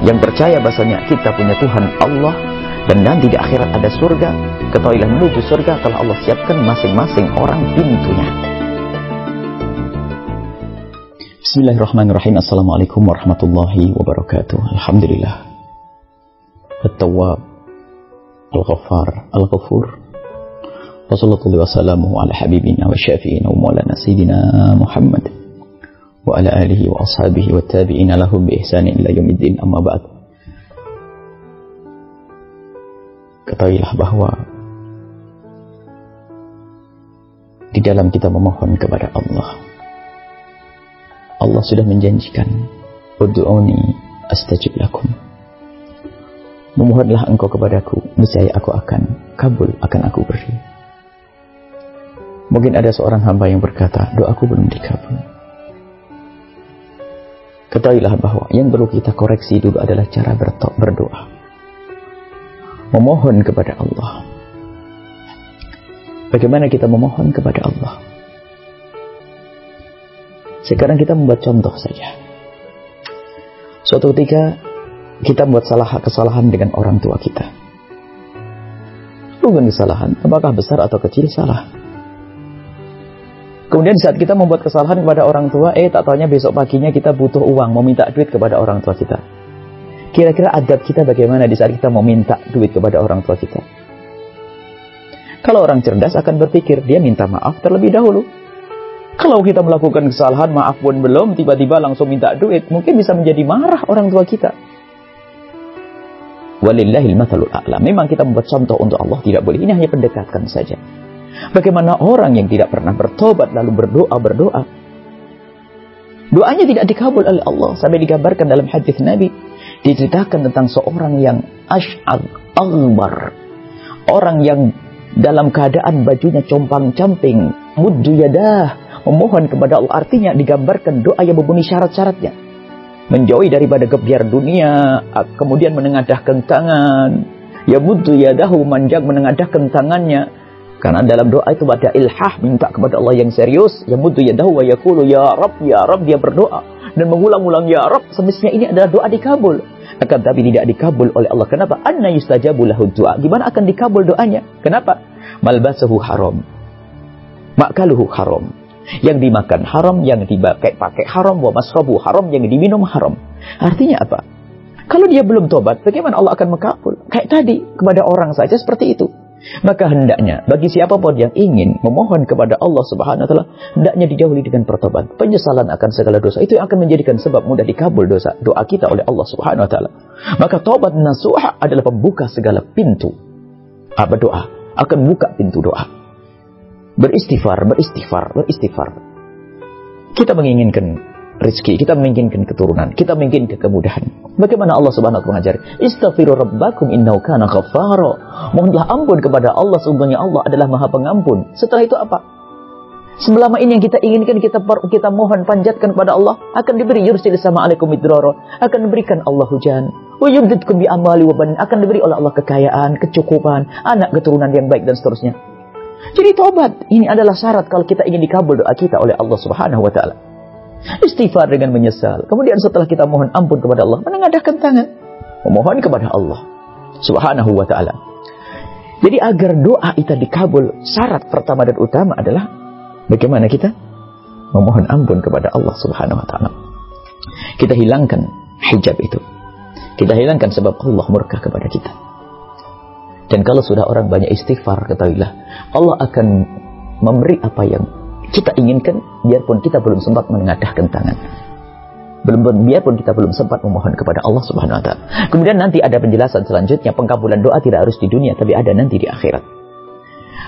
yang percaya bahasanya kita punya Tuhan Allah dan nanti di akhirat ada surga, ketahuilah menuju surga telah Allah siapkan masing-masing orang pintunya. Bismillahirrahmanirrahim. Assalamualaikum warahmatullahi wabarakatuh. Alhamdulillah. At-Tawwab, Al-Ghaffar, Al-Ghafur. Wassalamualaikum wassalamu ala habibina wa syafi'ina wa maulana Muhammad wa ala alihi wa ashabihi wa tabi'ina lahum bi ihsanin ila yaumiddin. Amma ba'd. Ketahuilah bahwa di dalam kita memohon kepada Allah Allah sudah menjanjikan Udu'uni astajib lakum. Memohonlah engkau kepadaku Niscaya aku akan kabul akan aku beri. Mungkin ada seorang hamba yang berkata Doaku belum dikabul Ketahuilah bahwa yang perlu kita koreksi dulu adalah cara berdoa memohon kepada Allah. Bagaimana kita memohon kepada Allah? Sekarang kita membuat contoh saja. Suatu ketika kita membuat salah kesalahan dengan orang tua kita. Bukan kesalahan, apakah besar atau kecil salah. Kemudian saat kita membuat kesalahan kepada orang tua, eh tak taunya besok paginya kita butuh uang, mau minta duit kepada orang tua kita. Kira-kira adab kita bagaimana di saat kita mau minta duit kepada orang tua kita? Kalau orang cerdas akan berpikir, dia minta maaf terlebih dahulu. Kalau kita melakukan kesalahan, maaf pun belum, tiba-tiba langsung minta duit, mungkin bisa menjadi marah orang tua kita. Walillahil mathalul a'la. Memang kita membuat contoh untuk Allah tidak boleh. Ini hanya pendekatkan saja. Bagaimana orang yang tidak pernah bertobat lalu berdoa berdoa. Doanya tidak dikabul oleh Allah sampai digambarkan dalam hadis Nabi diceritakan tentang seorang yang ash'ad akbar. Orang yang dalam keadaan bajunya compang-camping, muddu yadah, memohon kepada Allah. Artinya digambarkan doa yang memenuhi syarat-syaratnya. Menjauhi daripada gebiar dunia, kemudian menengadahkan tangan. Ya muddu yadahu manjang menengadahkan tangannya. Karena dalam doa itu ada ilhah, minta kepada Allah yang serius. Ya muddu yadahu wa yakulu ya Rab, ya Rab, dia berdoa. Dan mengulang-ulang ya Rabb semestinya ini adalah doa dikabul. Akan tapi tidak dikabul oleh Allah. Kenapa? Anna yustajabu lahu doa gimana akan dikabul doanya? Kenapa? Malbasuhu haram. Makaluhu haram. Yang dimakan haram yang dipakai pakai haram. Wa masrabu haram yang diminum haram. Artinya apa? Kalau dia belum tobat bagaimana Allah akan mengkabul? Kayak tadi kepada orang saja seperti itu maka hendaknya bagi siapa pun yang ingin memohon kepada Allah Subhanahu wa taala, hendaknya didahului dengan pertobat, penyesalan akan segala dosa. Itu yang akan menjadikan sebab mudah dikabul dosa doa kita oleh Allah Subhanahu wa taala. Maka tobat nasuha adalah pembuka segala pintu. Apa doa? Akan buka pintu doa. Beristighfar, beristighfar, beristighfar. Kita menginginkan rezeki, kita menginginkan keturunan, kita menginginkan kemudahan. Bagaimana Allah Subhanahu wa taala mengajar? Istaghfiru rabbakum. Mohonlah ampun kepada Allah, sesungguhnya Allah adalah Maha Pengampun. Setelah itu apa? Selama ini yang kita inginkan kita kita mohon panjatkan kepada Allah akan diberi yursil sama alaikum akan diberikan Allah hujan wa bi amali wa akan diberi oleh Allah kekayaan, kecukupan, anak keturunan yang baik dan seterusnya. Jadi tobat ini adalah syarat kalau kita ingin dikabul doa kita oleh Allah Subhanahu wa taala. Istighfar dengan menyesal. Kemudian setelah kita mohon ampun kepada Allah, menengadahkan tangan. Memohon kepada Allah. Subhanahu wa ta'ala. Jadi agar doa kita dikabul, syarat pertama dan utama adalah bagaimana kita memohon ampun kepada Allah Subhanahu wa taala. Kita hilangkan hijab itu. Kita hilangkan sebab Allah murka kepada kita. Dan kalau sudah orang banyak istighfar, ketahuilah Allah akan memberi apa yang kita inginkan biarpun kita belum sempat menengadahkan tangan. Belum biarpun kita belum sempat memohon kepada Allah Subhanahu wa taala. Kemudian nanti ada penjelasan selanjutnya pengkabulan doa tidak harus di dunia tapi ada nanti di akhirat.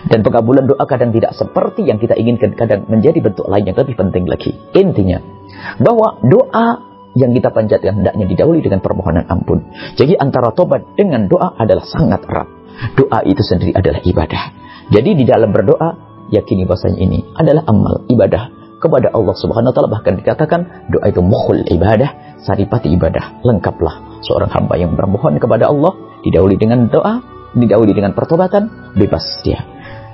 Dan pengkabulan doa kadang tidak seperti yang kita inginkan, kadang menjadi bentuk lain yang lebih penting lagi. Intinya bahwa doa yang kita panjatkan hendaknya didahului dengan permohonan ampun. Jadi antara tobat dengan doa adalah sangat erat. Doa itu sendiri adalah ibadah. Jadi di dalam berdoa yakini bahasanya ini adalah amal ibadah kepada Allah Subhanahu wa taala bahkan dikatakan doa itu mukhul ibadah saripati ibadah lengkaplah seorang hamba yang bermohon kepada Allah didahului dengan doa didahului dengan pertobatan bebas dia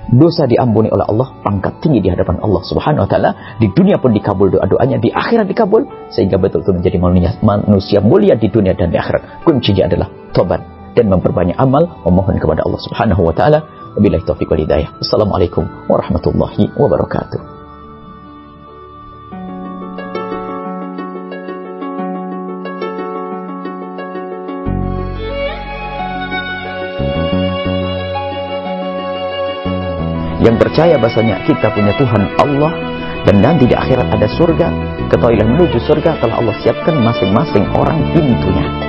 dosa diampuni oleh Allah, pangkat tinggi di hadapan Allah Subhanahu wa taala, di dunia pun dikabul doa-doanya, di akhirat dikabul sehingga betul-betul menjadi manusia mulia di dunia dan di akhirat. Kuncinya adalah tobat dan memperbanyak amal, memohon kepada Allah Subhanahu wa taala. Wabillahi taufiq wal hidayah. Assalamualaikum warahmatullahi wabarakatuh. yang percaya bahasanya kita punya Tuhan Allah dan nanti di akhirat ada surga ketahuilah menuju surga telah Allah siapkan masing-masing orang pintunya